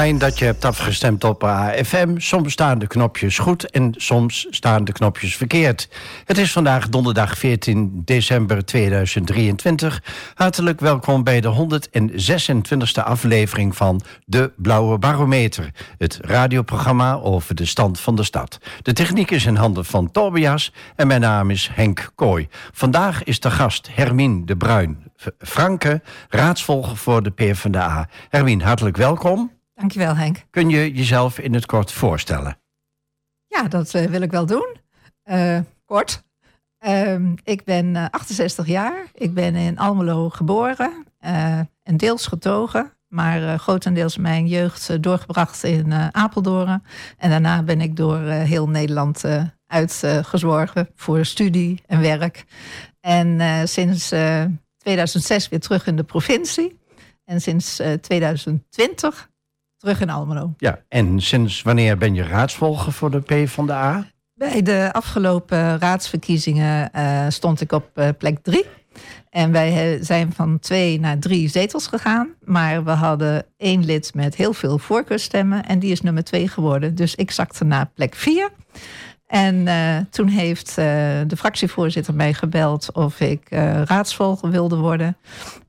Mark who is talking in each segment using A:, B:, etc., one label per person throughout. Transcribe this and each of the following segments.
A: Fijn dat je hebt afgestemd op AFM. Soms staan de knopjes goed en soms staan de knopjes verkeerd. Het is vandaag donderdag 14 december 2023. Hartelijk welkom bij de 126e aflevering van De Blauwe Barometer. Het radioprogramma over de stand van de stad. De techniek is in handen van Tobias en mijn naam is Henk Kooi. Vandaag is de gast Hermine de Bruin. Franke, raadsvolger voor de PvdA. Hermine, hartelijk welkom.
B: Dankjewel, Henk.
A: Kun je jezelf in het kort voorstellen?
B: Ja, dat uh, wil ik wel doen. Uh, kort. Uh, ik ben 68 jaar. Ik ben in Almelo geboren en deels getogen. Maar grotendeels mijn jeugd doorgebracht in Apeldoorn. En daarna ben ik door heel Nederland uitgezworven voor studie en werk. En sinds 2006 weer terug in de provincie. En sinds 2020 terug in Almelo.
A: Ja, en sinds wanneer ben je raadsvolger voor de PvdA?
B: Bij de afgelopen raadsverkiezingen uh, stond ik op uh, plek drie. En wij zijn van twee naar drie zetels gegaan. Maar we hadden één lid met heel veel voorkeurstemmen. En die is nummer twee geworden. Dus ik zakte naar plek vier. En uh, toen heeft uh, de fractievoorzitter mij gebeld of ik uh, raadsvolger wilde worden.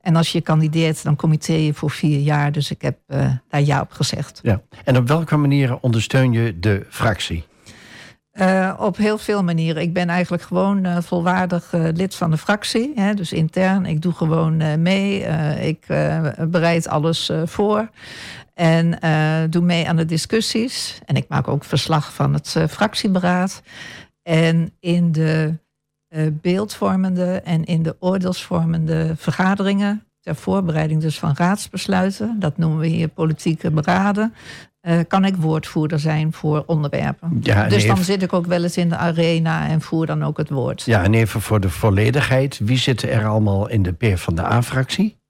B: En als je kandideert, dan committeer je voor vier jaar. Dus ik heb daar ja op gezegd.
A: Ja. En op welke manieren ondersteun je de fractie?
B: op heel veel manieren. Ik ben eigenlijk gewoon volwaardig lid van de fractie. Hè, dus intern. Ik doe gewoon mee. ik bereid alles voor. En uh, doe mee aan de discussies. En ik maak ook verslag van het uh, fractieberaad. En in de uh, beeldvormende en in de oordeelsvormende vergaderingen. Ter voorbereiding dus van raadsbesluiten. Dat noemen we hier politieke beraden. kan ik woordvoerder zijn voor onderwerpen. Ja, dus dan zit ik ook wel eens in de arena en voer dan ook het woord.
A: Ja, en even voor de volledigheid. Wie zitten er allemaal in de P van de A-fractie?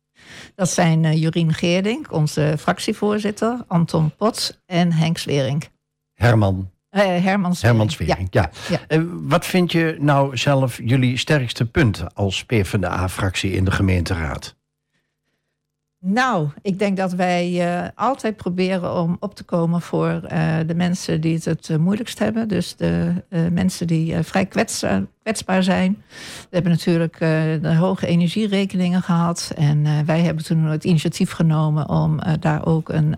B: Dat zijn uh, Jorien Geerdink, onze fractievoorzitter, Anton Pots en Henk Swering.
A: Herman.
B: Uh, Herman Swering.
A: Herman Swering, ja. ja. ja. Uh, wat vind je nou zelf jullie sterkste punt als PvdA-fractie in de gemeenteraad?
B: Nou, ik denk dat wij uh, altijd proberen om op te komen voor uh, de mensen die het het moeilijkst hebben. Dus de uh, mensen die vrij kwets, kwetsbaar zijn. We hebben natuurlijk de hoge energierekeningen gehad. En wij hebben toen het initiatief genomen om daar ook een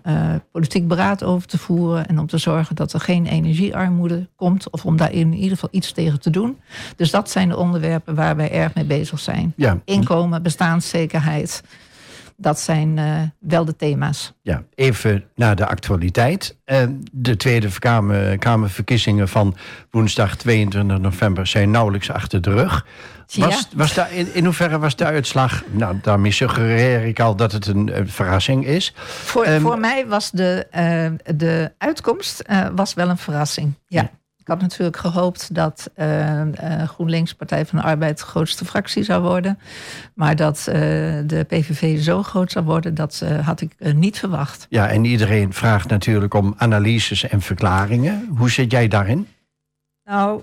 B: politiek beraad over te voeren. En om te zorgen dat er geen energiearmoede komt. Of om daar in ieder geval iets tegen te doen. Dus dat zijn de onderwerpen waar wij erg mee bezig zijn. Ja. Inkomen, bestaanszekerheid dat zijn uh, wel de thema's.
A: Ja, even naar de actualiteit. Uh, de Tweede Kamer, Kamerverkiezingen van woensdag 22 november zijn nauwelijks achter de rug. Was, was daar, in, in hoeverre was de uitslag? Nou, daarmee suggereer ik al dat het een, een verrassing is.
B: Voor, um, voor mij was de, uh, de uitkomst was wel een verrassing. ja. ja. Ik had natuurlijk gehoopt dat uh, uh, GroenLinks, Partij van de Arbeid, de grootste fractie zou worden. Maar dat uh, de PVV zo groot zou worden, dat had ik niet verwacht.
A: Ja, en iedereen vraagt natuurlijk om analyses en verklaringen. Hoe zit jij daarin?
B: Nou,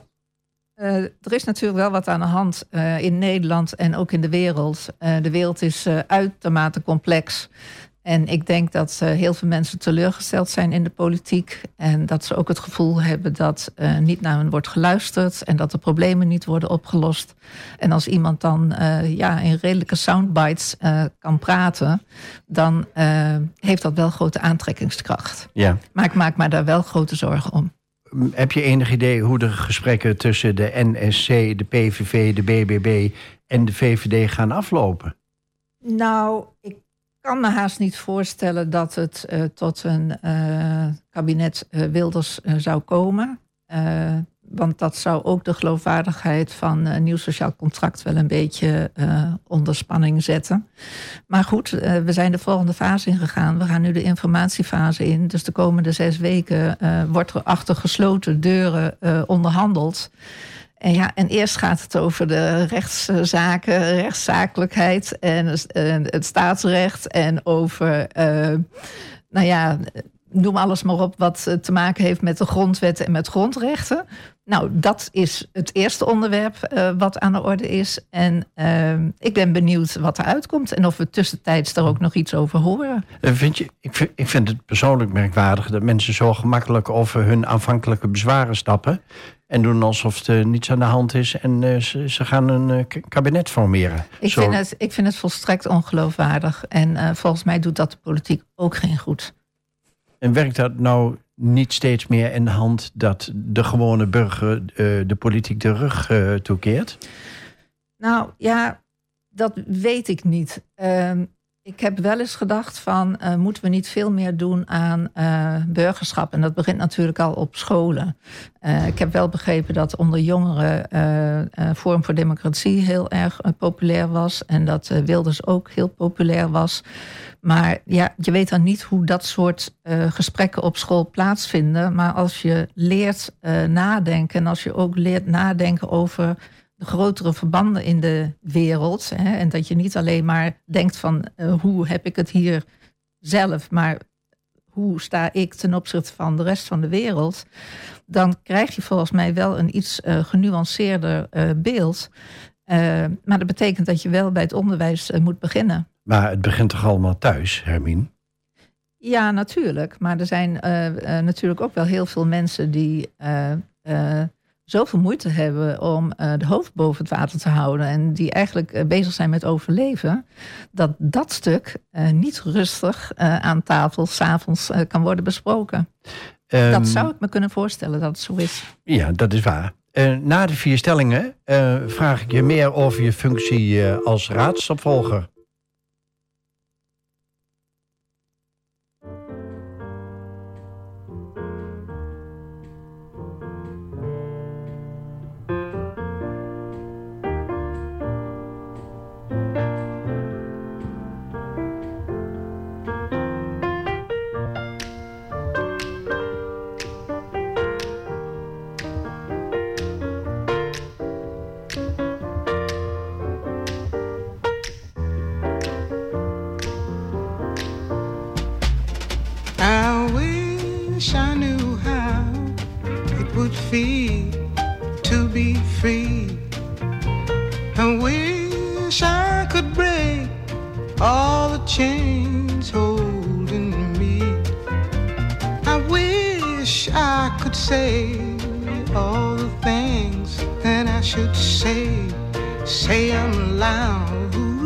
B: er is natuurlijk wel wat aan de hand in Nederland en ook in de wereld. de wereld is uitermate complex. En ik denk dat uh, heel veel mensen teleurgesteld zijn in de politiek. En dat ze ook het gevoel hebben dat uh, niet naar hen wordt geluisterd. En dat de problemen niet worden opgelost. En als iemand dan uh, ja, in redelijke soundbites kan praten. dan heeft dat wel grote aantrekkingskracht. Ja. Maar ik maak me daar wel grote zorgen om.
A: Heb je enig idee hoe de gesprekken tussen de NSC, de PVV, de BBB en de VVD gaan aflopen?
B: Nou, ik kan me haast niet voorstellen dat het uh, tot een uh, kabinet uh, Wilders zou komen. want dat zou ook de geloofwaardigheid van een nieuw sociaal contract wel een beetje onder spanning zetten. Maar goed, we zijn de volgende fase ingegaan. We gaan nu de informatiefase in. Dus de komende zes weken wordt er achter gesloten deuren onderhandeld. En, ja, en eerst gaat het over de rechtszaken, rechtszakelijkheid en het staatsrecht. En over, uh, nou ja, noem alles maar op wat te maken heeft met de grondwet en met grondrechten. Nou, dat is het eerste onderwerp wat aan de orde is. En ik ben benieuwd wat er uitkomt en of we tussentijds daar ook nog iets over horen.
C: Vind je, ik, vind, ik vind het persoonlijk merkwaardig dat mensen zo gemakkelijk over hun aanvankelijke bezwaren stappen. En doen alsof er niets aan de hand is en uh, ze, ze, gaan een uh, kabinet formeren.
B: Ik vind, het, ik vind het volstrekt ongeloofwaardig. En uh, volgens mij doet dat de politiek ook geen goed.
C: En werkt dat nou niet steeds meer in de hand dat de gewone burger de politiek de rug toekeert?
B: Nou ja, dat weet ik niet. Ehm, ik heb wel eens gedacht van, uh, moeten we niet veel meer doen aan uh, burgerschap? En dat begint natuurlijk al op scholen. Uh, ik heb wel begrepen dat onder jongeren Forum voor Democratie heel erg populair was. En dat Wilders ook heel populair was. Maar ja, je weet dan niet hoe dat soort gesprekken op school plaatsvinden. Maar als je leert nadenken en als je ook leert nadenken over grotere verbanden in de wereld. Hè, en dat je niet alleen maar denkt van uh, hoe heb ik het hier zelf, maar hoe sta ik ten opzichte van de rest van de wereld. Dan krijg je volgens mij wel een iets uh, genuanceerder uh, beeld. maar dat betekent dat je wel bij het onderwijs moet beginnen.
C: Maar het begint toch allemaal thuis, Hermine?
B: Ja, natuurlijk. Maar er zijn natuurlijk ook wel heel veel mensen die zoveel moeite hebben om uh, de hoofd boven het water te houden. En die eigenlijk uh, bezig zijn met overleven. Dat dat stuk uh, niet rustig aan tafel s'avonds kan worden besproken. Um, dat zou ik me kunnen voorstellen dat het zo is.
C: Ja, dat is waar. na de vier stellingen vraag ik je meer over je functie als raadsopvolger.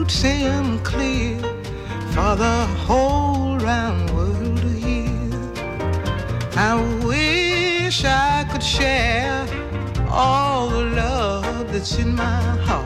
C: roots am clear for the whole round world to hear. I wish I could share all the love that's in my heart.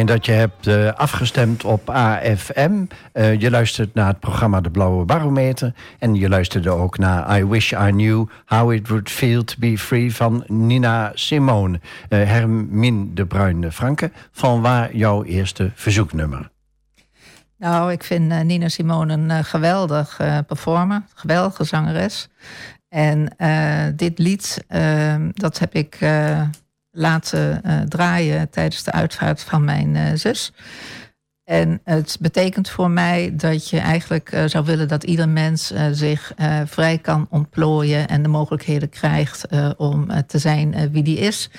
A: Fijn dat je hebt uh, afgestemd op AFM. Uh, je luistert naar het programma De Blauwe Barometer. En je luisterde ook naar I Wish I Knew How It Would Feel to Be Free van Nina Simone. Uh, Hermine de Bruyne Franke, van waar jouw eerste verzoeknummer?
B: Nou, ik vind Nina Simone een geweldig performer, geweldige zangeres. En dit lied, dat heb ik laten uh, draaien tijdens de uitvaart van mijn uh, zus. En het betekent voor mij dat je eigenlijk uh, zou willen dat ieder mens zich vrij kan ontplooien en de mogelijkheden krijgt om te zijn wie die is.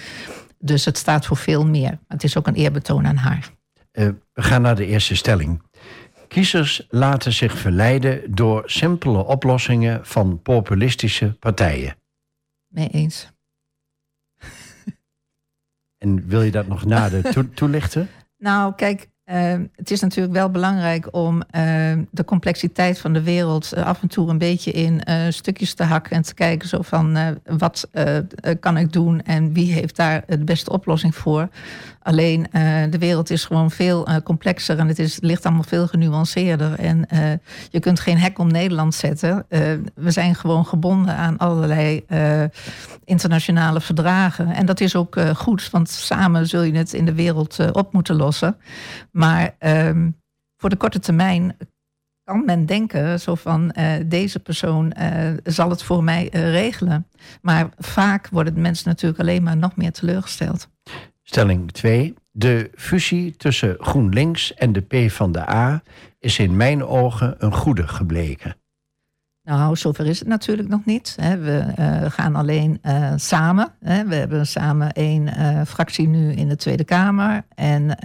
B: Dus het staat voor veel meer. Het is ook een eerbetoon aan haar.
A: we gaan naar de eerste stelling. Kiezers laten zich verleiden door simpele oplossingen van populistische partijen.
B: Mee eens.
A: En wil je dat nog nader toelichten?
B: Nou, kijk, uh, het is natuurlijk wel belangrijk om uh, de complexiteit van de wereld uh, af en toe een beetje in stukjes te hakken en te kijken zo van wat kan ik doen en wie heeft daar de beste oplossing voor. Alleen de wereld is gewoon veel complexer en het is, ligt allemaal veel genuanceerder. En je kunt geen hek om Nederland zetten. we zijn gewoon gebonden aan allerlei internationale verdragen. En dat is ook goed, want samen zul je het in de wereld op moeten lossen. Maar um, voor de korte termijn kan men denken zo van deze persoon zal het voor mij regelen. Maar vaak worden mensen natuurlijk alleen maar nog meer teleurgesteld.
A: Stelling 2. De fusie tussen GroenLinks en de P van de A is in mijn ogen een goede gebleken.
B: Nou, zover is het natuurlijk nog niet. We gaan alleen samen. We hebben samen één fractie nu in de Tweede Kamer. En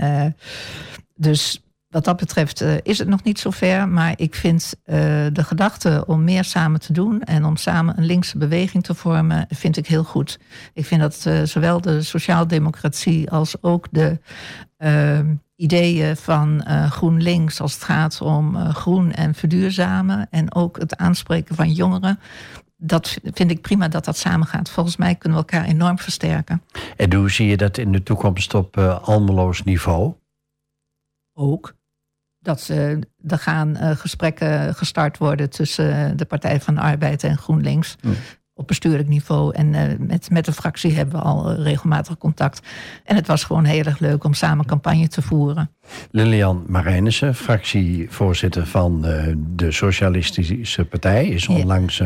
B: dus wat dat betreft uh, is het nog niet zo ver. Maar ik vind uh, de gedachte om meer samen te doen en om samen een linkse beweging te vormen, vind ik heel goed. Ik vind dat uh, zowel de sociaaldemocratie als ook de ehm, ideeën van GroenLinks als het gaat om groen en verduurzamen en ook het aanspreken van jongeren. Dat vind ik prima dat dat samen gaat. Volgens mij kunnen we elkaar enorm versterken.
A: En hoe zie je dat in de toekomst op Almeloos niveau?
B: ook dat uh, er gaan uh, gesprekken gestart worden tussen de Partij van de Arbeid en GroenLinks. Op bestuurlijk niveau. En uh, met, met de fractie hebben we al regelmatig contact. En het was gewoon heel erg leuk om samen campagne te voeren.
A: Lilian Marijnissen, fractievoorzitter van de Socialistische Partij, is onlangs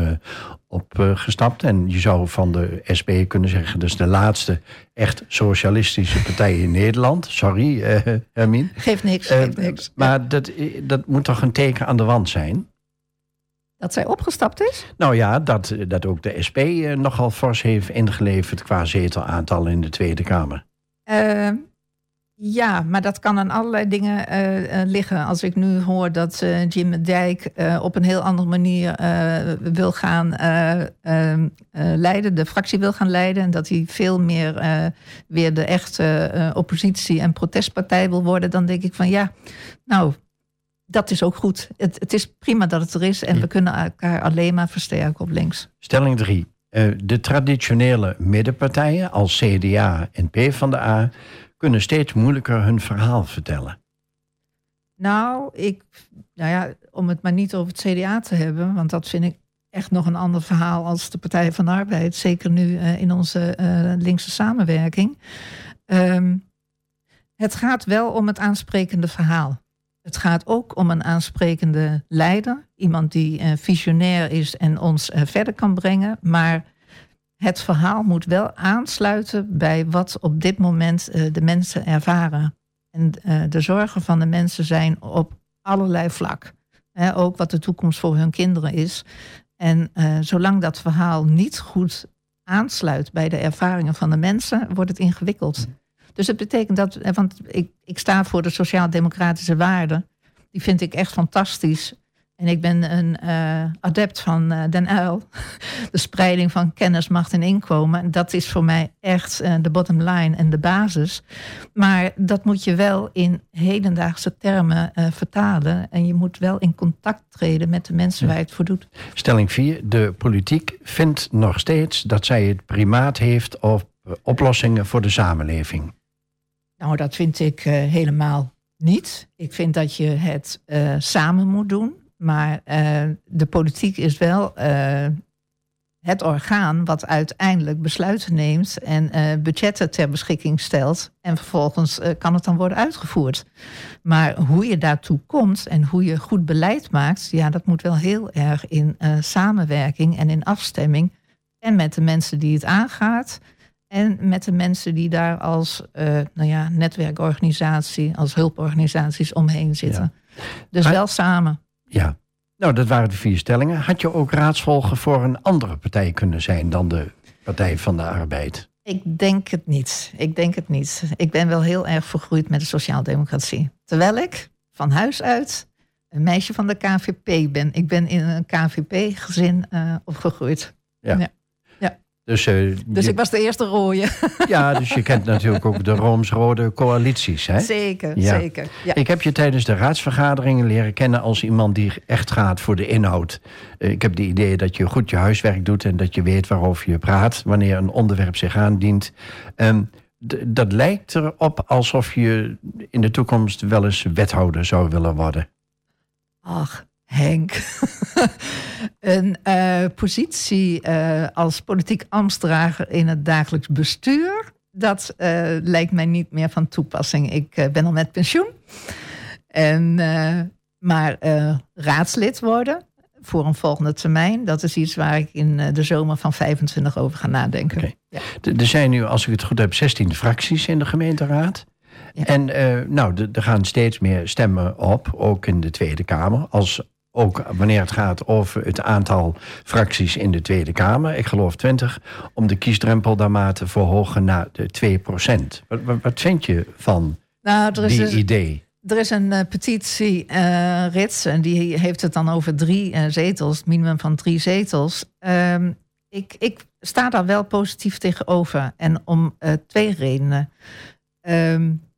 A: opgestapt. En je zou van de SP kunnen zeggen, is de laatste echt socialistische partij in Nederland. Sorry, Hermine.
B: Geeft niks, geeft niks.
A: Maar dat, dat moet toch een teken aan de wand zijn?
B: Dat zij opgestapt is?
A: Nou ja, dat, dat ook de SP uh, nogal fors heeft ingeleverd qua zetelaantal in de Tweede Kamer.
B: Ja, maar dat kan aan allerlei dingen uh, liggen. Als ik nu hoor dat uh, Jim Dijk op een heel andere manier wil gaan ehm, leiden, de fractie wil gaan leiden, en dat hij veel meer weer de echte oppositie- en protestpartij wil worden, dan denk ik van ja, nou, dat is ook goed. Het, het is prima dat het er is en we kunnen elkaar alleen maar versterken op links.
A: Stelling 3. de traditionele middenpartijen als CDA en PvdA kunnen steeds moeilijker hun verhaal vertellen.
B: Nou, ik, nou ja, om het maar niet over het CDA te hebben, want dat vind ik echt nog een ander verhaal als de Partij van de Arbeid, zeker nu uh, in onze uh, linkse samenwerking. Um, het gaat wel om het aansprekende verhaal. Het gaat ook om een aansprekende leider, iemand die uh, visionair is en ons verder kan brengen, maar het verhaal moet wel aansluiten bij wat op dit moment uh, de mensen ervaren. En de zorgen van de mensen zijn op allerlei vlak. Ook wat de toekomst voor hun kinderen is. En zolang dat verhaal niet goed aansluit bij de ervaringen van de mensen, wordt het ingewikkeld. Dus het betekent dat, want ik, ik sta voor de sociaal-democratische waarden. Die vind ik echt fantastisch. En ik ben een uh, adept van uh, Den Uil. De spreiding van kennis, macht en inkomen. Dat is voor mij echt uh, de bottom line en de basis. Maar dat moet je wel in hedendaagse termen vertalen. En je moet wel in contact treden met de mensen waar je het voor doet.
A: Stelling 4. De politiek vindt nog steeds dat zij het primaat heeft op oplossingen voor de samenleving.
B: Nou, dat vind ik helemaal niet. Ik vind dat je het samen moet doen. Maar de politiek is wel het orgaan wat uiteindelijk besluiten neemt en budgetten ter beschikking stelt. En vervolgens kan het dan worden uitgevoerd. Maar hoe je daartoe komt en hoe je goed beleid maakt, ja, dat moet wel heel erg in samenwerking en in afstemming. En met de mensen die het aangaat. En met de mensen die daar als nou ja, netwerkorganisatie, als hulporganisaties omheen zitten. Ja. Dus wel samen.
A: Ja, nou, dat waren de vier stellingen. Had je ook raadsvolgen voor een andere partij kunnen zijn dan de Partij van de Arbeid?
B: Ik denk het niet. Ik denk het niet. Ik ben wel heel erg vergroeid met de sociaaldemocratie. Terwijl ik van huis uit een meisje van de KVP ben. Ik ben in een KVP-gezin uh, opgegroeid.
A: ja. ja.
B: Dus, uh, dus ik was de eerste rode.
A: Ja, dus je kent natuurlijk ook de Rooms-Rode coalities. Hè?
B: Zeker, zeker. Ja.
A: Ik heb je tijdens de raadsvergaderingen leren kennen als iemand die echt gaat voor de inhoud. Eh, ik heb de idee dat je goed je huiswerk doet en dat je weet waarover je praat wanneer een onderwerp zich aandient. Um, dat lijkt erop alsof je in de toekomst wel eens wethouder zou willen worden.
B: Ach, Henk. een uh, positie uh, als politiek ambtsdrager in het dagelijks bestuur, dat uh, lijkt mij niet meer van toepassing. Ik ben al met pensioen. En, maar raadslid worden voor een volgende termijn, dat is iets waar ik in de zomer van 25 over ga nadenken. Okay.
A: Ja. Er zijn nu, als ik het goed heb, 16 fracties in de gemeenteraad. Ja. En nou, er gaan steeds meer stemmen op, ook in de Tweede Kamer, als ook wanneer het gaat over het aantal fracties in de Tweede Kamer, ik geloof 20, om de kiesdrempel daar maar te verhogen naar de 2 wat, wat, vind je van nou, er is die dus, idee?
B: Er is een uh, petitie, uh, Rits, en die heeft het dan over drie uh, zetels, minimum van drie zetels. Um, ik, ik sta daar wel positief tegenover. En om twee redenen. Um,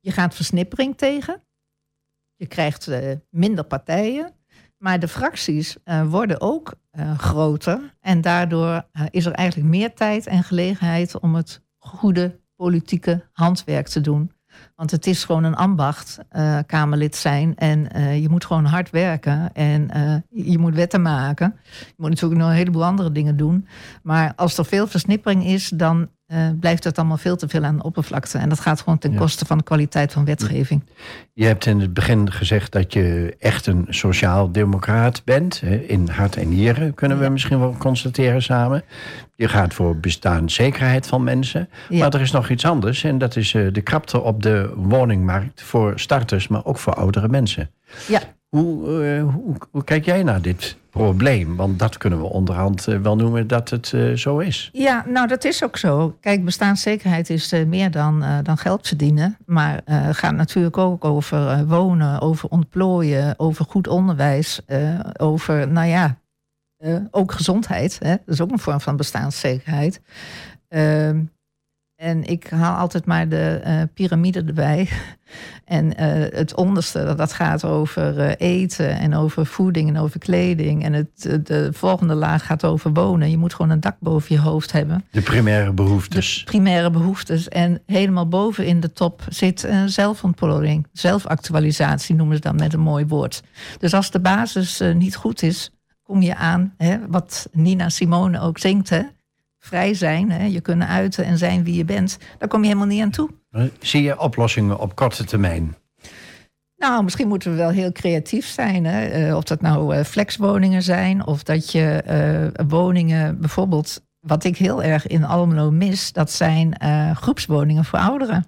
B: je gaat versnippering tegen. Je krijgt minder partijen. Maar de fracties uh, worden ook uh, groter. En daardoor uh, is er eigenlijk meer tijd en gelegenheid om het goede politieke handwerk te doen. Want het is gewoon een ambacht, Kamerlid zijn. En je moet gewoon hard werken. En je moet wetten maken. Je moet natuurlijk nog een heleboel andere dingen doen. Maar als er veel versnippering is, dan blijft het allemaal veel te veel aan de oppervlakte. En dat gaat gewoon ten koste van de kwaliteit van wetgeving.
A: Je hebt in het begin gezegd dat je echt een sociaal-democraat bent. In hart en nieren kunnen we misschien wel constateren samen. Je gaat voor bestaanszekerheid van mensen. Maar er is nog iets anders. En dat is eh, de krapte op de woningmarkt voor starters, maar ook voor oudere mensen.
B: Ja.
A: Hoe, uh, hoe, hoe, kijk jij naar dit probleem? Want dat kunnen we onderhand uh, wel noemen dat het uh, zo is.
B: Ja, nou dat is ook zo. Kijk, bestaanszekerheid is meer dan, dan geld verdienen. Maar het gaat natuurlijk ook over wonen, over ontplooien, over goed onderwijs, over, nou ja, ook gezondheid. Hè? Dat is ook een vorm van bestaanszekerheid. En ik haal altijd maar de uh, piramide erbij. En uh, het onderste, dat gaat over uh, eten en over voeding en over kleding. En het, de volgende laag gaat over wonen. Je moet gewoon een dak boven je hoofd hebben.
A: De primaire behoeftes.
B: De primaire behoeftes. En helemaal boven in de top zit zelfontplooiing. Zelfactualisatie noemen ze dat met een mooi woord. Dus als de basis niet goed is, kom je aan, hè, wat Nina Simone ook zingt... Hè, vrij zijn, hè, je kunnen uiten en zijn wie je bent, daar kom je helemaal niet aan toe.
A: Zie je oplossingen op korte termijn?
B: Nou, misschien moeten we wel heel creatief zijn. Hè? Eh, of dat nou uh, flexwoningen zijn, of dat je uh, woningen, bijvoorbeeld, wat ik heel erg in Almelo mis, dat zijn groepswoningen voor ouderen.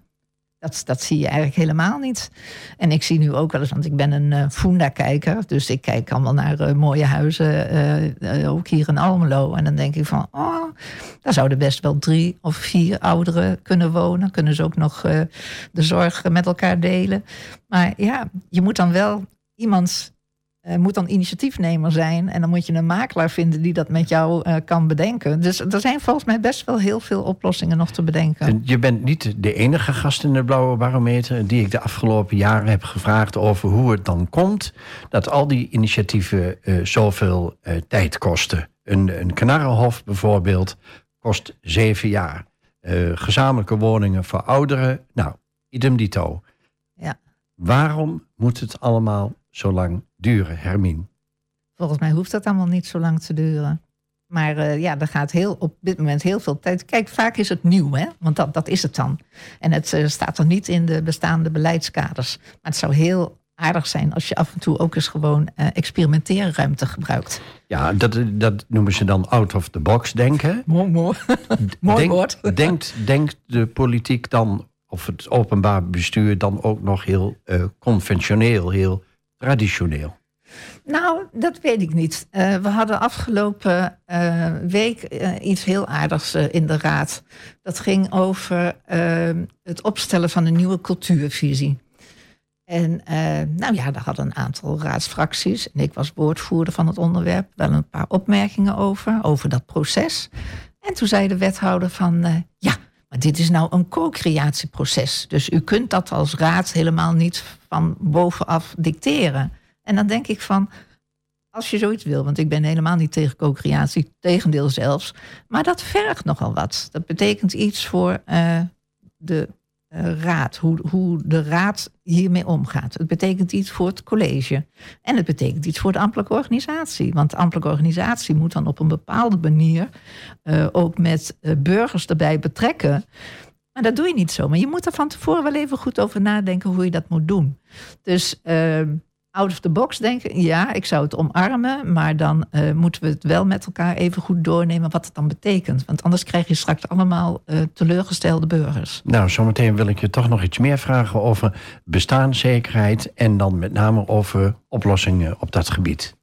B: Dat, dat zie je eigenlijk helemaal niet. En ik zie nu ook wel eens, want ik ben een uh, Funda-kijker. Dus ik kijk allemaal naar uh, mooie huizen, uh, ook hier in Almelo. En dan denk ik van, oh, daar zouden best wel drie of vier ouderen kunnen wonen. Kunnen ze ook nog de zorg met elkaar delen. Maar ja, je moet dan wel iemand uh, moet dan initiatiefnemer zijn. En dan moet je een makelaar vinden die dat met jou uh, kan bedenken. Dus er zijn volgens mij best wel heel veel oplossingen nog te bedenken.
A: En je bent niet de enige gast in de Blauwe Barometer die ik de afgelopen jaren heb gevraagd over hoe het dan komt dat al die initiatieven uh, zoveel tijd kosten. Een, een Knarrenhof bijvoorbeeld kost zeven jaar. gezamenlijke woningen voor ouderen, nou,
D: idem dito.
B: Ja.
D: Waarom moet het allemaal zo lang duren, Hermine?
B: Volgens mij hoeft dat allemaal niet zo lang te duren. Maar uh, ja, er gaat heel, op dit moment heel veel tijd. Kijk, vaak is het nieuw, hè? want dat, dat is het dan. En het uh, staat er niet in de bestaande beleidskaders. Maar het zou heel aardig zijn als je af en toe ook eens gewoon uh, experimenteerruimte gebruikt.
D: Ja, dat, dat noemen ze dan out of the box denken.
B: Mooi, mooi. mooi woord.
D: denkt, denkt de politiek dan, of het openbaar bestuur dan ook nog heel conventioneel, heel traditioneel?
B: Nou, dat weet ik niet. Uh, we hadden afgelopen uh, week uh, iets heel aardigs in de raad. Dat ging over het opstellen van een nieuwe cultuurvisie. En nou ja, daar hadden een aantal raadsfracties, en ik was woordvoerder van het onderwerp, wel een paar opmerkingen over, over dat proces. En toen zei de wethouder van, ja, maar dit is nou een co-creatieproces. Dus u kunt dat als raad helemaal niet van bovenaf dicteren. En dan denk ik van, als je zoiets wil, want ik ben helemaal niet tegen co-creatie, tegendeel zelfs, maar dat vergt nogal wat. Dat betekent iets voor uh, de uh, raad, hoe, hoe de raad hiermee omgaat. Het betekent iets voor het college. En het betekent iets voor de ambtelijke organisatie. Want de ambtelijke organisatie moet dan op een bepaalde manier uh, ook met burgers erbij betrekken. Maar dat doe je niet zo. Maar je moet er van tevoren wel even goed over nadenken hoe je dat moet doen. Dus out of the box denken. Ja, ik zou het omarmen, maar dan uh, moeten we het wel met elkaar even goed doornemen wat het dan betekent. Want anders krijg je straks allemaal uh, teleurgestelde burgers.
D: Nou, zometeen wil ik je toch nog iets meer vragen over bestaanszekerheid en dan met name over oplossingen op dat gebied.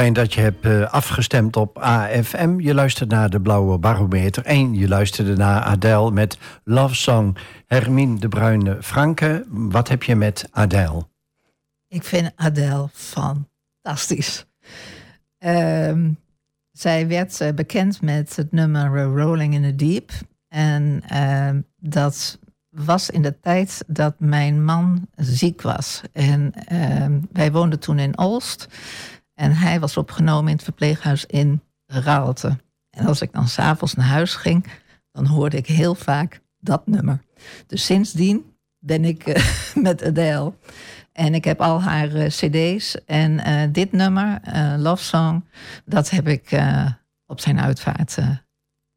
D: Dat je hebt uh, afgestemd op AFM. Je luistert naar de Blauwe Barometer. En je luisterde naar Adele met Love Song. Hermine de Bruyne Franke, wat heb je met Adele?
B: Ik vind Adele fantastisch. Um, zij werd bekend met het nummer Rolling in the Deep. En dat was in de tijd dat mijn man ziek was. En wij woonden toen in Olst. En hij was opgenomen in het verpleeghuis in Raalte. En als ik dan s'avonds naar huis ging, dan hoorde ik heel vaak dat nummer. Dus sindsdien ben ik uh, met Adele. En ik heb al haar uh, cd's. En uh, dit nummer, Love Song, dat heb ik op zijn uitvaart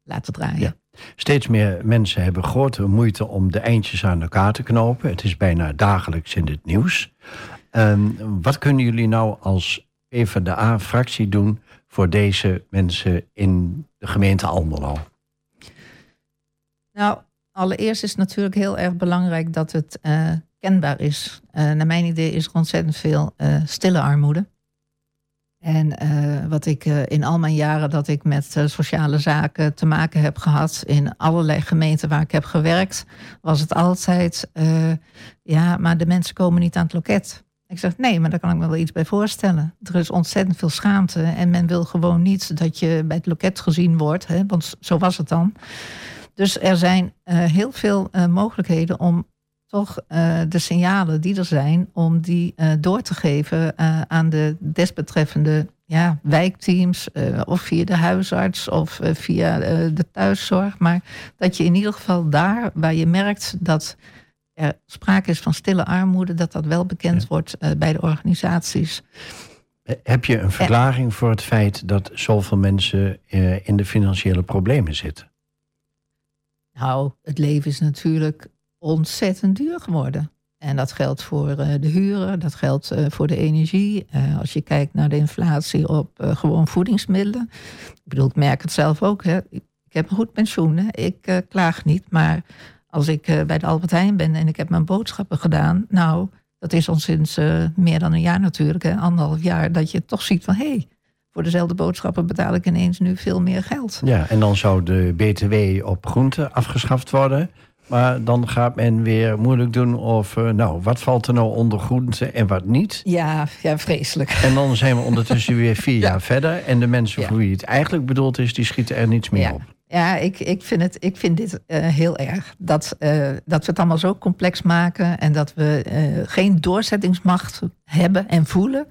B: laten draaien.
A: Steeds meer mensen hebben grote moeite om de eindjes aan elkaar te knopen. Het is bijna dagelijks in het nieuws. Ehm, wat kunnen jullie nou als even de A-fractie doen voor deze mensen in de gemeente Almelo?
B: Nou, allereerst is het natuurlijk heel erg belangrijk dat het uh, kenbaar is. Uh, naar mijn idee is er ontzettend veel uh, stille armoede. En wat ik in al mijn jaren dat ik met sociale zaken te maken heb gehad, in allerlei gemeenten waar ik heb gewerkt, was het altijd, ja, maar de mensen komen niet aan het loket. Ik zeg, nee, maar daar kan ik me wel iets bij voorstellen. Er is ontzettend veel schaamte en men wil gewoon niet dat je bij het loket gezien wordt, hè, want zo was het dan. Dus er zijn uh, heel veel uh, mogelijkheden om toch uh, de signalen die er zijn, om die door te geven aan de desbetreffende ja, wijkteams of via de huisarts of via de thuiszorg. Maar dat je in ieder geval daar waar je merkt dat er sprake is van stille armoede, dat dat wel bekend wordt bij de organisaties.
A: Heb je een verklaring voor het feit dat zoveel mensen in de financiële problemen zitten?
B: Nou, het leven is natuurlijk ontzettend duur geworden. En dat geldt voor eh, de huren, dat geldt eh, voor de energie. Eh, als je kijkt naar de inflatie op gewoon voedingsmiddelen. Ik bedoel, ik merk het zelf ook. Hè. Ik heb een goed pensioen, hè. ik klaag niet. Maar als ik bij de Albert Heijn ben en ik heb mijn boodschappen gedaan. Nou, dat is al sinds meer dan een jaar natuurlijk, hè, anderhalf jaar. Dat je toch ziet van, hé, hey, voor dezelfde boodschappen betaal ik ineens nu veel meer geld.
A: Ja, en dan zou de BTW op groenten afgeschaft worden. Maar dan gaat men weer moeilijk doen over, nou, wat valt er nou onder groenten en wat niet?
B: Ja, ja vreselijk.
A: En dan zijn we ondertussen weer vier jaar verder. En de mensen voor wie het eigenlijk bedoeld is, die schieten er niets meer op.
B: Ja, ik, ik, vind het, ik vind dit uh, heel erg. Dat, uh, dat we het allemaal zo complex maken en dat we uh, geen doorzettingsmacht hebben en voelen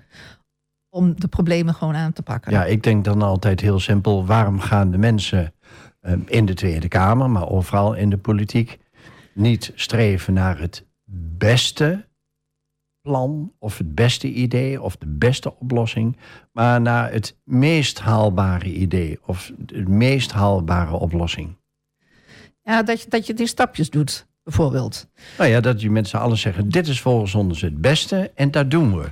B: om de problemen gewoon aan te pakken.
A: Ja, ik denk dan altijd heel simpel: waarom gaan de mensen ehm, in de Tweede Kamer, maar overal in de politiek, niet streven naar het beste plan of het beste idee of de beste oplossing, maar naar het meest haalbare idee of de meest haalbare oplossing?
B: Ja, dat je, dat je die stapjes doet, bijvoorbeeld.
A: Nou ja, dat je met z'n allen zeggen: dit is volgens ons het beste en dat doen we.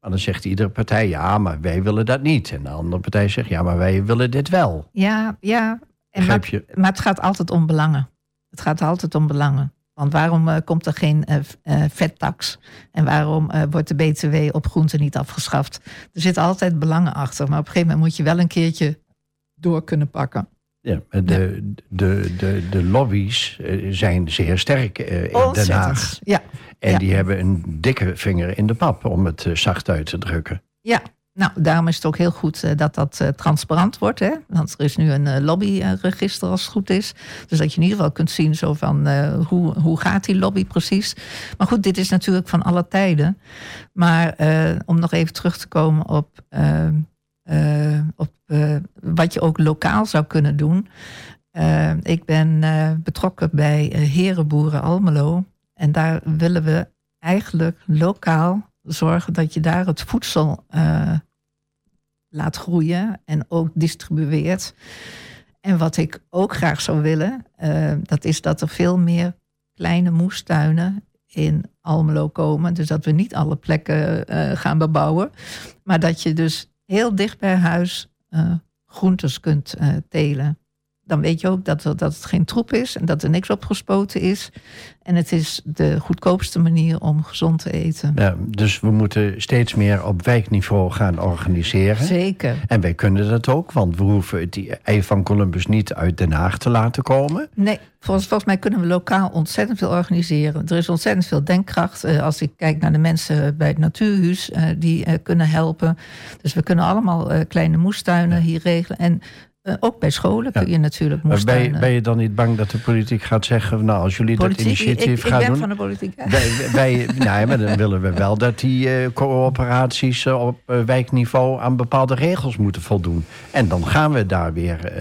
A: Maar dan zegt iedere partij, ja, maar wij willen dat niet. En de andere partij zegt, ja, maar wij willen dit wel.
B: Ja, ja. En maar het gaat altijd om belangen. Het gaat altijd om belangen. Want waarom uh, komt er geen uh, uh, vettax? En waarom wordt de BTW op groenten niet afgeschaft? Er zitten altijd belangen achter. Maar op een gegeven moment moet je wel een keertje door kunnen pakken.
A: Ja, de, de, de, de, lobby's zijn zeer sterk in Den Haag.
B: Ja.
A: En die hebben een dikke vinger in de pap, om het eh, zacht uit te drukken.
B: Ja, nou, daarom is het ook heel goed eh, dat dat uh, transparant wordt. Hè? Want er is nu een lobbyregister als het goed is. Dus dat je in ieder geval kunt zien zo van hoe, hoe gaat die lobby precies. Maar goed, dit is natuurlijk van alle tijden. Maar om nog even terug te komen op, op wat je ook lokaal zou kunnen doen. ik ben betrokken bij Herenboeren Almelo. En daar willen we eigenlijk lokaal zorgen dat je daar het voedsel uh, laat groeien en ook distribueert. En wat ik ook graag zou willen, uh, dat is dat er veel meer kleine moestuinen in Almelo komen. Dus dat we niet alle plekken uh, gaan bebouwen. Maar dat je dus heel dicht bij huis groentes kunt telen. Dan weet je ook dat, dat het geen troep is en dat er niks opgespoten is. En het is de goedkoopste manier om gezond te eten.
A: Ja, dus we moeten steeds meer op wijkniveau gaan organiseren.
B: Zeker.
A: En wij kunnen dat ook, want we hoeven het ei van Columbus niet uit Den Haag te laten komen.
B: Nee, volgens, volgens mij kunnen we lokaal ontzettend veel organiseren. Er is ontzettend veel denkkracht. Eh, als ik kijk naar de mensen bij het Natuurhuis, eh, die eh, kunnen helpen. Dus we kunnen allemaal kleine moestuinen hier regelen. En uh, ook bij scholen kun je natuurlijk
A: moestuinen. Ben, ben je dan niet bang dat de politiek gaat zeggen... nou, als jullie dat initiatief
B: ik,
A: gaan
B: ik
A: doen...
B: van de politiek.
A: Wij, wij, nou maar dan willen we wel dat die uh, coöperaties uh, op wijkniveau... aan bepaalde regels moeten voldoen. En dan gaan we daar weer...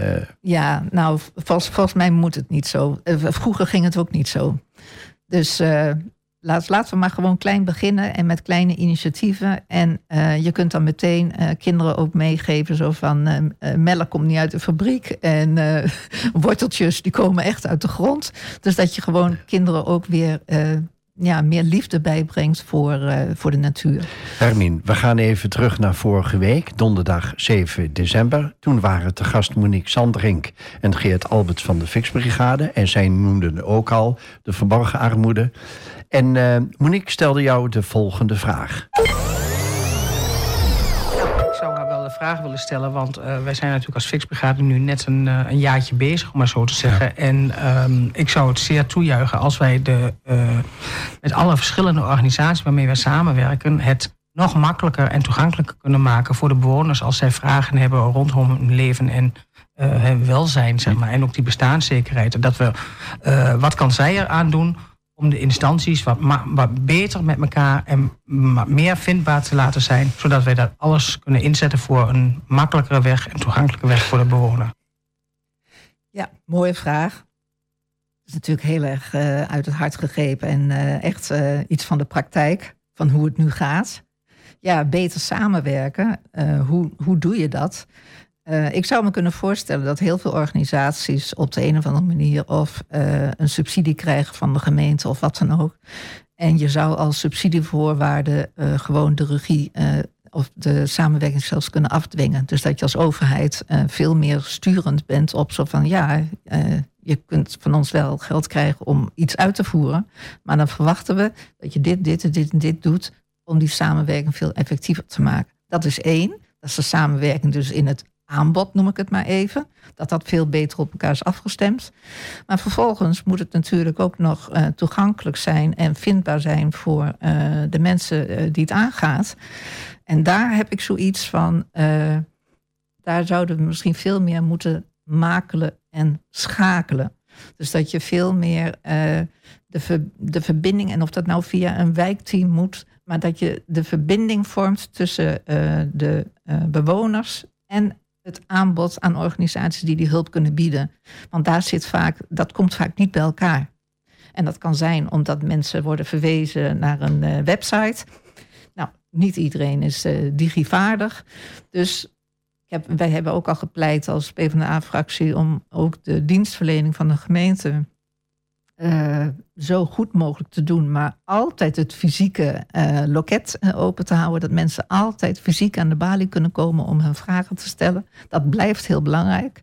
B: Ja, nou, volgens, volgens mij moet het niet zo. vroeger ging het ook niet zo. Dus Laat, laten we maar gewoon klein beginnen en met kleine initiatieven. En uh, je kunt dan meteen uh, kinderen ook meegeven, zo van uh, melk komt niet uit de fabriek en worteltjes die komen echt uit de grond. Dus dat je gewoon kinderen ook weer ja, meer liefde bijbrengt voor, voor de natuur.
A: Hermine, we gaan even terug naar vorige week, donderdag 7 december. Toen waren te gast Monique Sandrink en Geert Alberts van de Fixbrigade. En zij noemden ook al de verborgen armoede. En uh, Monique stelde jou de volgende vraag.
E: Vraag willen stellen, want uh, wij zijn natuurlijk als Fixbrigade nu net een, uh, een jaartje bezig, om maar zo te zeggen. Ja. En um, ik zou het zeer toejuichen als wij de, met alle verschillende organisaties waarmee wij samenwerken, het nog makkelijker en toegankelijker kunnen maken voor de bewoners als zij vragen hebben rondom hun leven en welzijn, zeg maar. En ook die bestaanszekerheid. Dat we, wat kan zij eraan doen om de instanties wat, wat beter met elkaar en meer vindbaar te laten zijn, zodat wij dat alles kunnen inzetten voor een makkelijkere weg en toegankelijke weg voor de bewoner.
B: Ja, mooie vraag. Dat is natuurlijk heel erg uh, uit het hart gegrepen en uh, echt uh, iets van de praktijk, van hoe het nu gaat. Ja, beter samenwerken. hoe, hoe doe je dat? Uh, ik zou me kunnen voorstellen dat heel veel organisaties op de een of andere manier of uh, een subsidie krijgen van de gemeente of wat dan ook. En je zou als subsidievoorwaarde uh, gewoon de regie of de samenwerking zelfs kunnen afdwingen. Dus dat je als overheid veel meer sturend bent op zo van ja, je kunt van ons wel geld krijgen om iets uit te voeren. Maar dan verwachten we dat je dit, dit en dit en dit doet om die samenwerking veel effectiever te maken. Dat is één. Dat is de samenwerking dus in het aanbod, noem ik het maar even. Dat dat veel beter op elkaar is afgestemd. Maar vervolgens moet het natuurlijk ook nog uh, toegankelijk zijn en vindbaar zijn voor uh, de mensen uh, die het aangaat. En daar heb ik zoiets van, daar zouden we misschien veel meer moeten makelen en schakelen. Dus dat je veel meer de, ver, de verbinding, en of dat nou via een wijkteam moet, maar dat je de verbinding vormt tussen de bewoners en het aanbod aan organisaties die die hulp kunnen bieden. Want daar zit vaak, dat komt vaak niet bij elkaar. En dat kan zijn omdat mensen worden verwezen naar een uh, website. Nou, niet iedereen is uh, digivaardig. Dus heb, wij hebben ook al gepleit als PvdA-fractie om ook de dienstverlening van de gemeente uh, zo goed mogelijk te doen, maar altijd het fysieke uh, loket uh, open te houden. Dat mensen altijd fysiek aan de balie kunnen komen om hun vragen te stellen. Dat blijft heel belangrijk.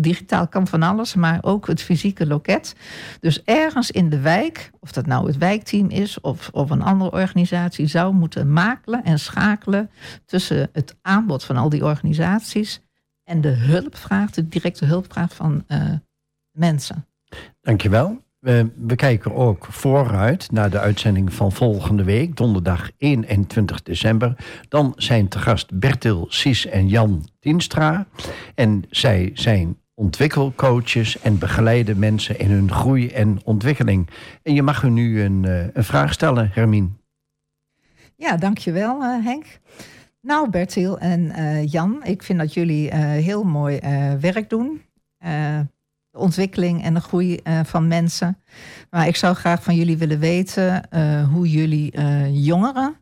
B: Digitaal kan van alles, maar ook het fysieke loket. Dus ergens in de wijk, of dat nou het wijkteam is of, of een andere organisatie, zou moeten makelen en schakelen tussen het aanbod van al die organisaties en de hulpvraag, de directe hulpvraag van mensen.
A: Dankjewel. We, kijken ook vooruit naar de uitzending van volgende week, donderdag 21 december. Dan zijn te gast Bertil Sies en Jan Dienstra. En zij zijn ontwikkelcoaches en begeleiden mensen in hun groei en ontwikkeling. En je mag hun nu een, eh, een vraag stellen, Hermine.
B: Ja, dankjewel uh, Henk. Nou, Bertil en uh, Jan, ik vind dat jullie heel mooi werk doen ontwikkeling en de groei uh, van mensen. Maar ik zou graag van jullie willen weten uh, hoe jullie uh, jongeren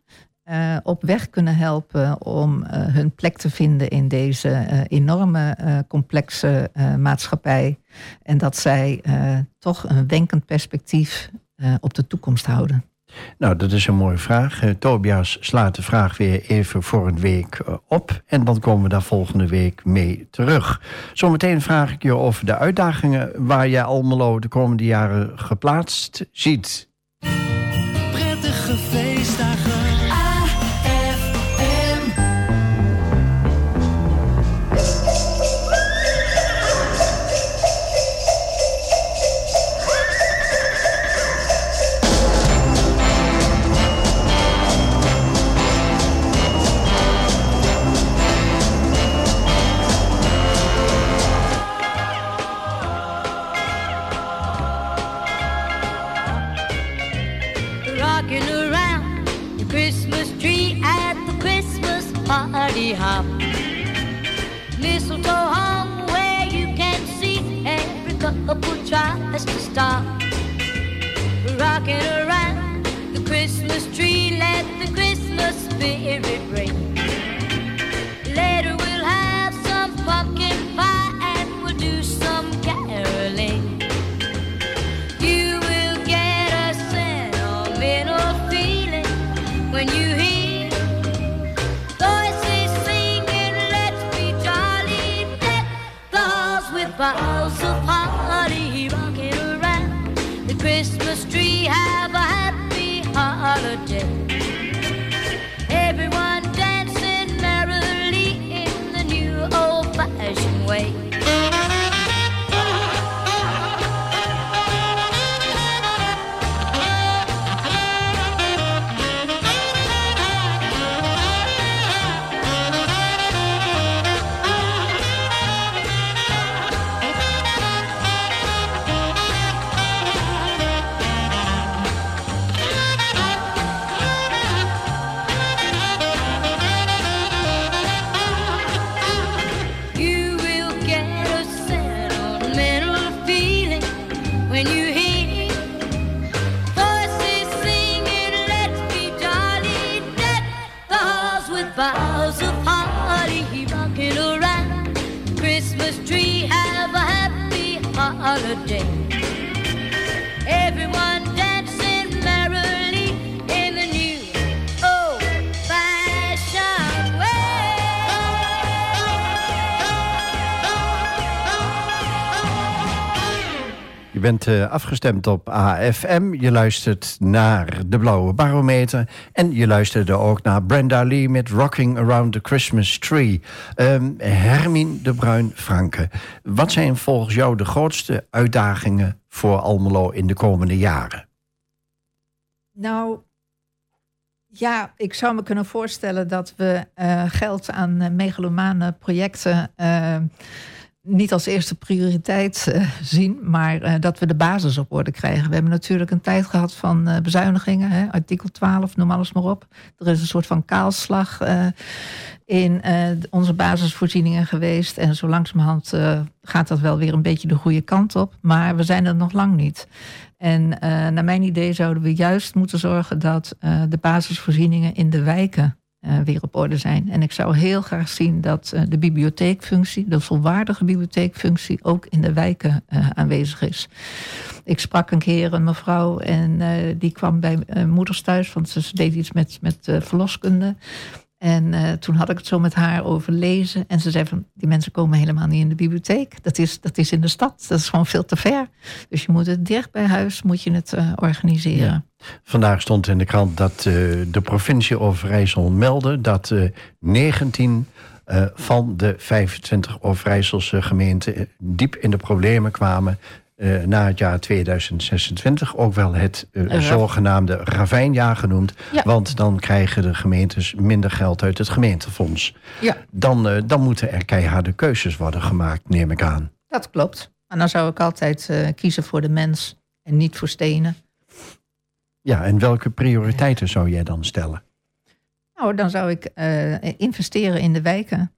B: op weg kunnen helpen om hun plek te vinden in deze enorme complexe maatschappij. En dat zij toch een denkend perspectief op de toekomst houden.
A: Nou, dat is een mooie vraag. Uh, Tobias slaat de vraag weer even voor een week uh, op. En dan komen we daar volgende week mee terug. Zometeen vraag ik je over de uitdagingen waar jij Almelo de komende jaren geplaatst ziet. Prettige feestdagen.
F: couple tries to stop rocking around the Christmas tree. Let the Christmas spirit ring.
A: Bent uh, afgestemd op AFM. Je luistert naar de Blauwe Barometer. En je luisterde ook naar Brenda Lee met Rocking Around the Christmas Tree. Um, Hermine de Bruin-Franke. Wat zijn volgens jou de grootste uitdagingen voor Almelo in de komende jaren?
B: Nou, ja, ik zou me kunnen voorstellen dat we uh, geld aan uh, megalomane projecten niet als eerste prioriteit uh, zien, maar uh, dat we de basis op orde krijgen. We hebben natuurlijk een tijd gehad van uh, bezuinigingen, hè, artikel 12, noem alles maar op. Er is een soort van kaalslag in onze basisvoorzieningen geweest. En zo langzamerhand gaat dat wel weer een beetje de goede kant op. Maar we zijn er nog lang niet. En naar mijn idee zouden we juist moeten zorgen dat de basisvoorzieningen in de wijken uh, weer op orde zijn. En ik zou heel graag zien dat uh, de bibliotheekfunctie, de volwaardige bibliotheekfunctie, ook in de wijken uh, aanwezig is. Ik sprak een keer een mevrouw en die kwam bij moeders thuis, want ze deed iets met, met verloskunde. En uh, toen had ik het zo met haar over lezen. En ze zei van, die mensen komen helemaal niet in de bibliotheek. Dat is, dat is in de stad. Dat is gewoon veel te ver. Dus je moet het dicht bij huis moet je het uh, organiseren. Ja.
A: Vandaag stond in de krant dat uh, de provincie Overijssel meldde... dat 19 van de 25 Overijsselse gemeenten diep in de problemen kwamen uh, na het jaar 2026 ook wel het uh, zogenaamde ravijnjaar genoemd. Want dan krijgen de gemeentes minder geld uit het gemeentefonds. Ja. Dan, uh, dan moeten er keiharde keuzes worden gemaakt, neem ik aan.
B: Dat klopt. En dan zou ik altijd kiezen voor de mens en niet voor stenen.
A: Ja, en welke prioriteiten zou jij dan stellen?
B: Nou, dan zou ik investeren in de wijken.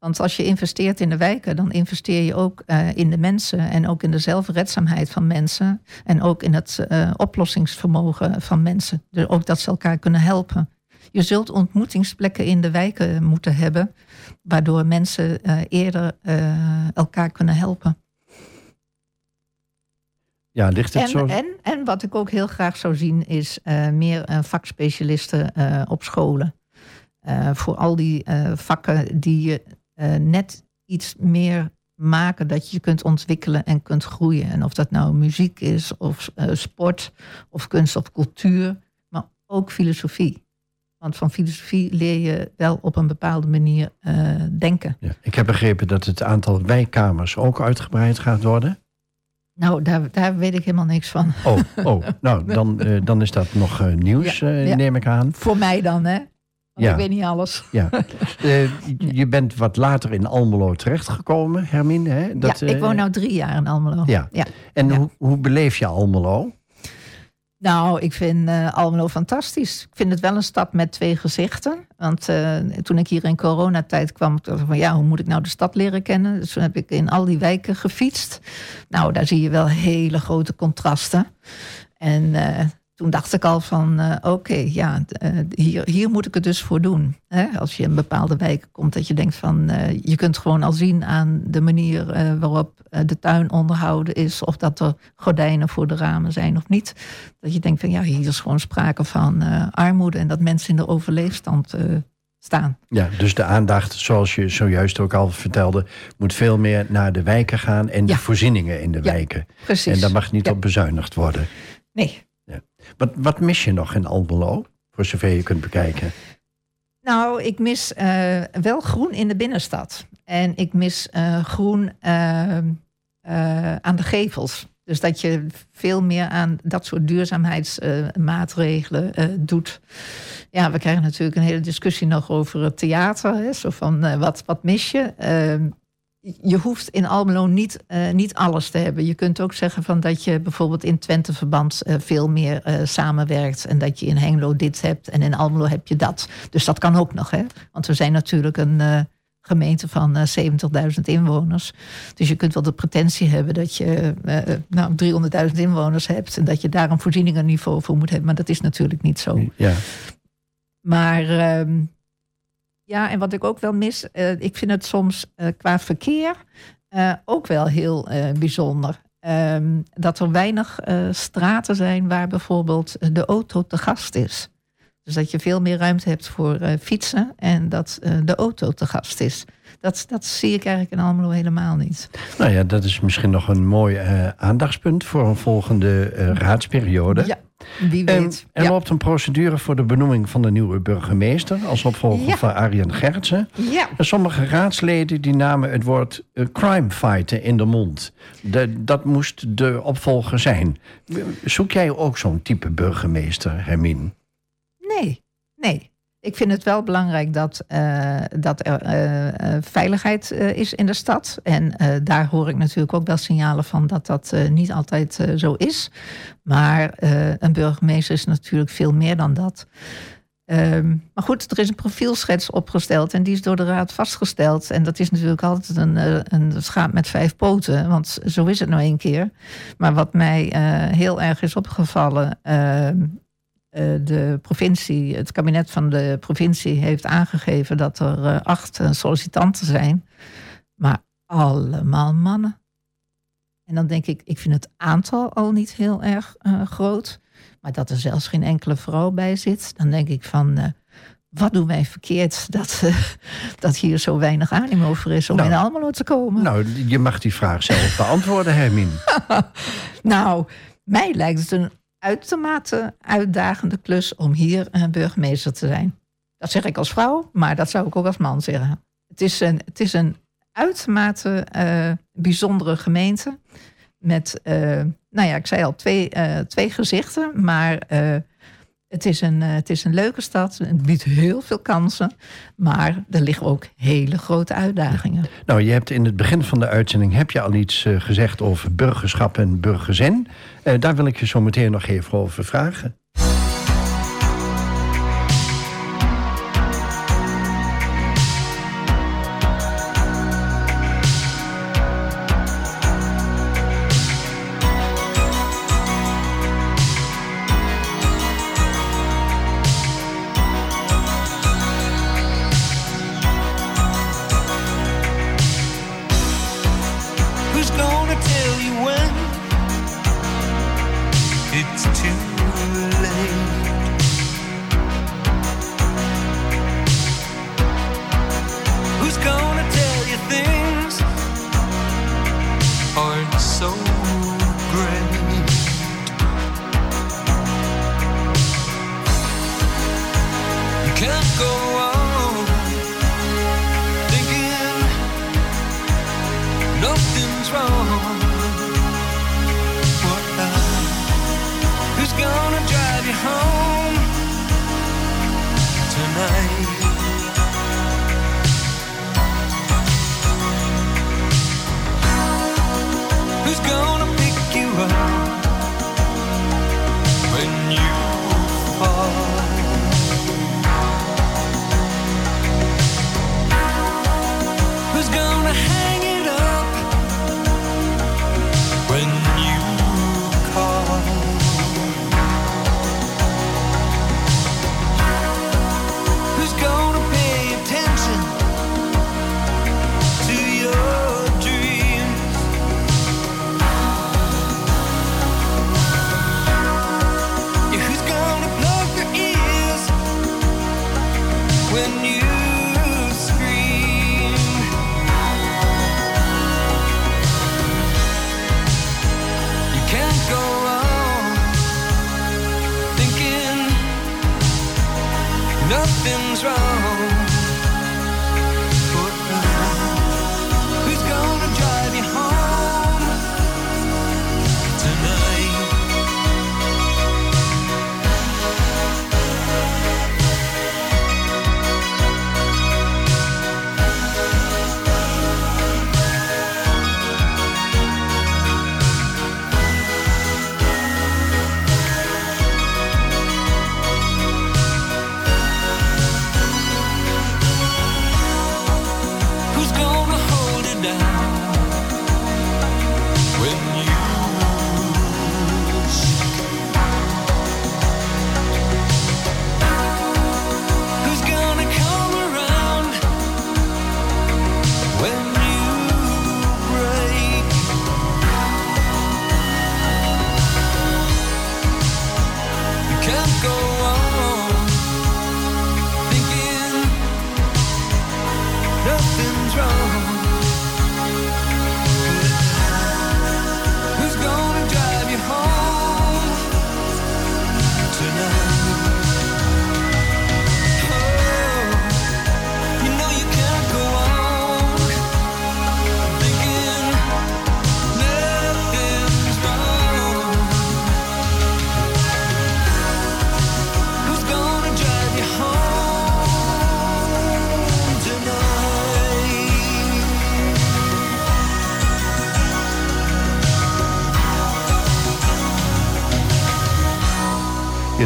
B: Want als je investeert in de wijken, dan investeer je ook uh, in de mensen en ook in de zelfredzaamheid van mensen. En ook in het uh, oplossingsvermogen van mensen. Dus ook dat ze elkaar kunnen helpen. Je zult ontmoetingsplekken in de wijken moeten hebben, waardoor mensen uh, eerder elkaar kunnen helpen.
A: Ja, ligt het
B: En,
A: zo?
B: en, en wat ik ook heel graag zou zien is eh, meer eh, vakspecialisten eh, op scholen. Eh, voor al die eh, vakken die je eh, net iets meer maken dat je kunt ontwikkelen en kunt groeien. En of dat nou muziek is, of eh, sport, of kunst of cultuur, maar ook filosofie. Want van filosofie leer je wel op een bepaalde manier eh, denken.
A: Ja. Ik heb begrepen dat het aantal wijkkamers ook uitgebreid gaat worden.
B: Nou, daar, daar weet ik helemaal niks van.
A: Oh, oh. nou, dan, dan is dat nog nieuws,
B: Ja, ja.
A: neem ik aan.
B: Voor mij dan, hè? Want
A: Ja.
B: ik weet niet alles.
A: Ja. Eh, je bent wat later in Almelo terechtgekomen, Hermine. Hè? Dat,
B: ja, ik
A: eh,
B: woon nu drie jaar in Almelo.
A: Ja.
B: ja.
A: En
B: ja.
A: Hoe, hoe beleef je Almelo?
B: Nou, ik vind eh, Almelo fantastisch. Ik vind het wel een stad met twee gezichten. Want eh, toen ik hier in coronatijd kwam, ik dacht van ja, hoe moet ik nou de stad leren kennen? Dus toen heb ik in al die wijken gefietst. Nou, daar zie je wel hele grote contrasten. En eh, toen dacht ik al van eh, oké, ja, eh, hier, hier moet ik het dus voor doen. Hè? Als je in bepaalde wijken komt, dat je denkt van eh, je kunt gewoon al zien aan de manier waarop de tuin onderhouden is, of dat er gordijnen voor de ramen zijn of niet. Dat je denkt van ja, hier is gewoon sprake van armoede en dat mensen in de overleefstand staan.
A: Ja, dus de aandacht, zoals je zojuist ook al vertelde, moet veel meer naar de wijken gaan en de voorzieningen in de
B: Ja,
A: wijken.
B: Precies.
A: En daar mag niet
B: Ja.
A: op bezuinigd worden.
B: Nee.
A: Wat, wat mis je nog in Almelo, voor zover je kunt bekijken?
B: Nou, ik mis eh, wel groen in de binnenstad. En ik mis eh, groen eh, aan de gevels. Dus dat je veel meer aan dat soort duurzaamheidsmaatregelen doet. Ja, we krijgen natuurlijk een hele discussie nog over het theater. Hè? Zo van, wat, wat mis je? Je hoeft in Almelo niet, eh, niet alles te hebben. Je kunt ook zeggen van dat je bijvoorbeeld in Twente-verband eh, veel meer eh, samenwerkt. En dat je in Hengelo dit hebt en in Almelo heb je dat. Dus dat kan ook nog. Hè? Want we zijn natuurlijk een gemeente van eh 70.000 inwoners. Dus je kunt wel de pretentie hebben dat je nou, 300.000 inwoners hebt. En dat je daar een voorzieningenniveau voor moet hebben. Maar dat is natuurlijk niet zo.
A: Ja,
B: Maar ehm, ja, en wat ik ook wel mis, eh, ik vind het soms eh, qua verkeer eh, ook wel heel bijzonder. Ehm, dat er weinig straten zijn waar bijvoorbeeld de auto te gast is. Dus dat je veel meer ruimte hebt voor fietsen en dat de auto te gast is. Dat, dat zie ik eigenlijk in Almelo helemaal niet.
A: nou ja, dat is misschien nog een mooi aandachtspunt voor een volgende raadsperiode.
B: Ja, wie
A: En
B: weet.
A: er loopt een procedure voor de benoeming van de nieuwe burgemeester als opvolger van Arjen Gertsen.
B: ja.
A: En sommige raadsleden die namen het woord eh, crime fighter in de mond. De, dat moest de opvolger zijn. Zoek jij ook zo'n type burgemeester, Hermine?
B: Nee, nee. Ik vind het wel belangrijk dat, eh, dat er eh, eh, veiligheid is in de stad. En daar hoor ik natuurlijk ook wel signalen van dat dat niet altijd zo is. Maar een burgemeester is natuurlijk veel meer dan dat. Ehm, maar goed, er is een profielschets opgesteld en die is door de raad vastgesteld. En dat is natuurlijk altijd een, een schaap met vijf poten, want zo is het nou één keer. Maar wat mij heel erg is opgevallen, ehm, eh, de provincie, het kabinet van de provincie heeft aangegeven dat er eh, acht eh, sollicitanten zijn, maar allemaal mannen. En dan denk ik, ik vind het aantal al niet heel erg eh, groot, maar dat er zelfs geen enkele vrouw bij zit, dan denk ik van, eh, wat doen wij verkeerd dat, eh, dat hier zo weinig animo voor is om
A: Nou.
B: in Almelo te komen?
A: Nou, je mag die vraag zelf beantwoorden, Hermine.
B: Nou, mij lijkt het een uitermate uitdagende klus om hier eh, burgemeester te zijn. Dat zeg ik als vrouw, maar dat zou ik ook als man zeggen. Het is een, het is een uitermate eh, bijzondere gemeente. Met, eh, nou ja, ik zei al, twee, twee gezichten. Maar het, is een, eh, het is een leuke stad. Het biedt heel veel kansen. Maar er liggen ook hele grote uitdagingen.
A: Nou, je hebt in het begin van de uitzending heb je al iets eh, gezegd over burgerschap en burgerzin. Eh, daar wil ik je zo meteen nog even over vragen.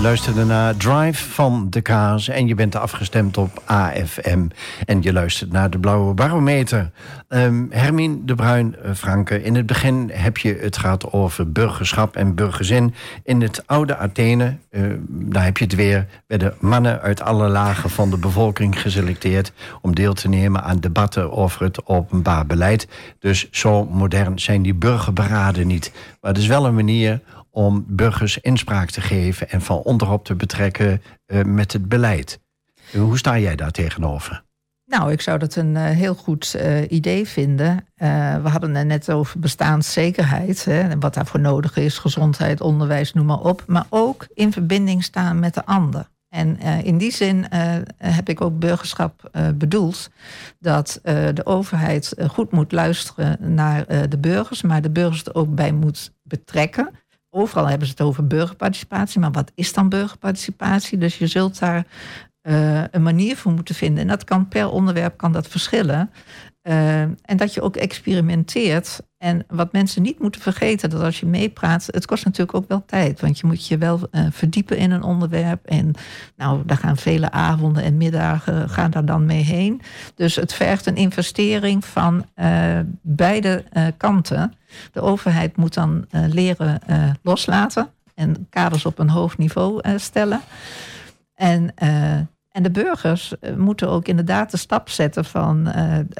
A: Luisterde naar Drive van de Kaas en je bent afgestemd op AFM. En je luistert naar de Blauwe Barometer. Um, Hermine de Bruin, uh, Franke, in het begin heb je het gehad over burgerschap en burgerzin. In het oude Athene, uh, daar heb je het weer, werden mannen uit alle lagen van de bevolking geselecteerd om deel te nemen aan debatten over het openbaar beleid. Dus zo modern zijn die burgerberaden niet. Maar het is wel een manier om burgers inspraak te geven en van onderop te betrekken uh, met het beleid. Hoe sta jij daar tegenover?
B: Nou, ik zou dat een uh, heel goed uh, idee vinden. we hadden het net over bestaanszekerheid, hè, en wat daarvoor nodig is, gezondheid, onderwijs, noem maar op. Maar ook in verbinding staan met de ander. En in die zin heb ik ook burgerschap bedoeld. Dat de overheid goed moet luisteren naar de burgers, maar de burgers er ook bij moet betrekken. Overal hebben ze het over burgerparticipatie, maar wat is dan burgerparticipatie? Dus je zult daar uh, een manier voor moeten vinden. En dat kan per onderwerp kan dat verschillen. Uh, en dat je ook experimenteert. En wat mensen niet moeten vergeten, dat als je meepraat, het kost natuurlijk ook wel tijd. Want je moet je wel uh, verdiepen in een onderwerp. En nou, daar gaan vele avonden en middagen gaan daar dan mee heen. Dus het vergt een investering van beide kanten. De overheid moet dan leren loslaten en kaders op een hoog niveau stellen. En, en de burgers moeten ook inderdaad de stap zetten van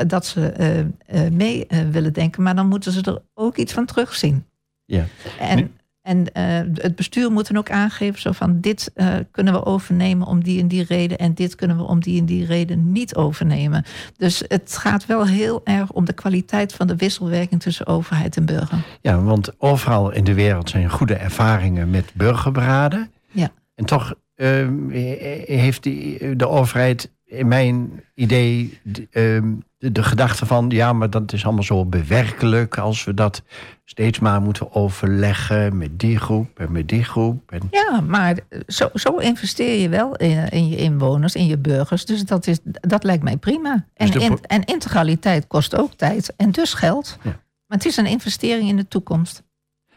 B: dat ze mee willen denken, maar dan moeten ze er ook iets van terugzien. Ja. En, en het bestuur moet dan ook aangeven zo van dit kunnen we overnemen om die en die reden en dit kunnen we om die en die reden niet overnemen. Dus het gaat wel heel erg om de kwaliteit van de wisselwerking tussen overheid en burger.
A: Ja, want overal in de wereld zijn goede ervaringen met burgerberaden. Ja. En toch ehm, heeft die, de overheid in mijn idee ehm, de, de, gedachte van... ja, maar dat is allemaal zo bewerkelijk... als we dat steeds maar moeten overleggen met die groep en met die groep. En...
B: Ja, maar zo, zo investeer je wel in, in, je inwoners, in je burgers. Dus dat, is, dat lijkt mij prima. En, dus en integraliteit kost ook tijd en dus geld. Ja. Maar het is een investering in de toekomst.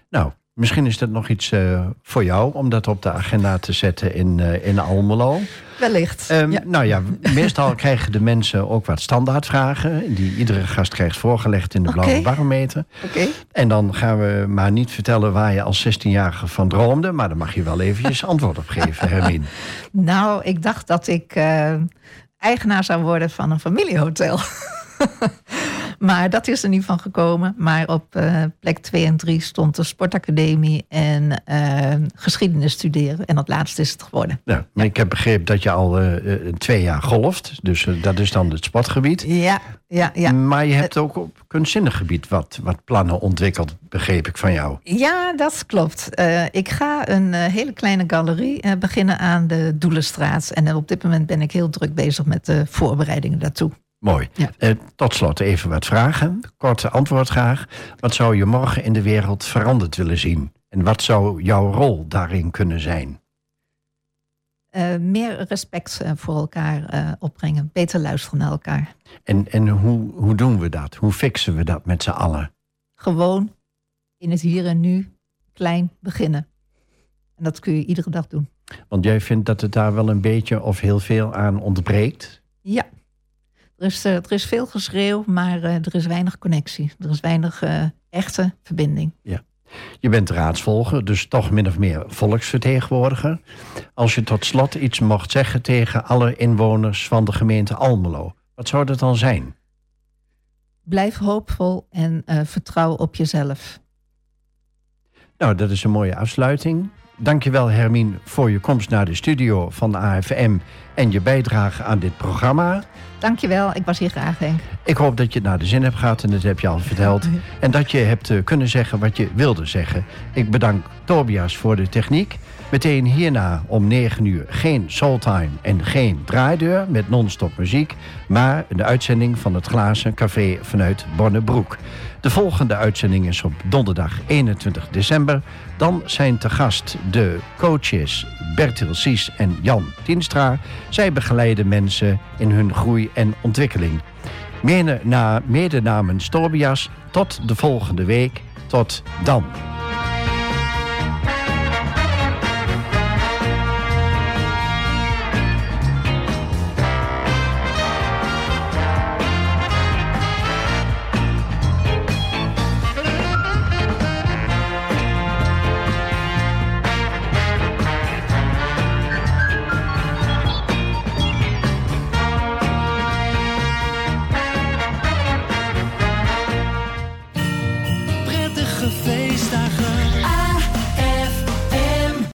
A: Nou, Misschien is dat nog iets uh, voor jou om dat op de agenda te zetten in, uh, in Almelo.
B: Wellicht.
A: Um, ja. Nou ja, meestal krijgen de mensen ook wat standaardvragen. Die iedere gast krijgt voorgelegd in de okay. blauwe barometer.
B: Okay.
A: En dan gaan we maar niet vertellen waar je als 16-jarige van droomde. Maar daar mag je wel eventjes antwoord op geven, Hermine.
B: Nou, ik dacht dat ik uh, eigenaar zou worden van een familiehotel. Maar dat is er niet van gekomen. Maar op uh, plek 2 en 3 stond de sportacademie en uh, geschiedenis studeren. En dat laatste is het geworden.
A: Ja, maar ik heb begrepen dat je al uh, twee jaar golft. Dus dat is dan het sportgebied.
B: Ja, ja, ja.
A: Maar je hebt ook op kunstzinnig gebied wat, wat plannen ontwikkeld, begreep ik van jou.
B: Ja, dat klopt. ik ga een hele kleine galerie beginnen aan de Doelenstraat. En op dit moment ben ik heel druk bezig met de voorbereidingen daartoe.
A: Mooi. Eh, tot slot even wat vragen. Korte antwoord graag. Wat zou je morgen in de wereld veranderd willen zien? En wat zou jouw rol daarin kunnen zijn?
B: Uh, meer respect uh, voor elkaar uh, opbrengen. Beter luisteren naar elkaar.
A: En, en hoe, hoe doen we dat? Hoe fixen we dat met z'n allen?
B: Gewoon in het hier en nu klein beginnen. En dat kun je iedere dag doen.
A: Want jij vindt dat het daar wel een beetje of heel veel aan ontbreekt?
B: Ja, er is, eh, er is veel geschreeuw, maar eh, er is weinig connectie. Er is weinig uh, echte verbinding.
A: Ja. Je bent raadsvolger, dus toch min of meer volksvertegenwoordiger. Als je tot slot iets mocht zeggen tegen alle inwoners van de gemeente Almelo, wat zou dat dan zijn?
B: Blijf hoopvol en uh, vertrouw op jezelf.
A: Nou, dat is een mooie afsluiting. Dankjewel Hermine voor je komst naar de studio van de AFM en je bijdrage aan dit programma.
B: Dankjewel, ik was hier graag, Henk.
A: Ik hoop dat je het naar de zin hebt gehad en dat heb je al verteld. En dat je hebt eh, kunnen zeggen wat je wilde zeggen. Ik bedank Tobias voor de techniek. Meteen hierna om 9 uur geen Soultime en geen draaideur met non-stop muziek, maar een uitzending van het Glazen Café vanuit Bonnebroek. De volgende uitzending is op donderdag 21 december. Dan zijn te gast de coaches Bertil Sies en Jan Tienstra. Zij begeleiden mensen in hun groei en ontwikkeling. Mede, na, mede namens tot de volgende week. Tot dan.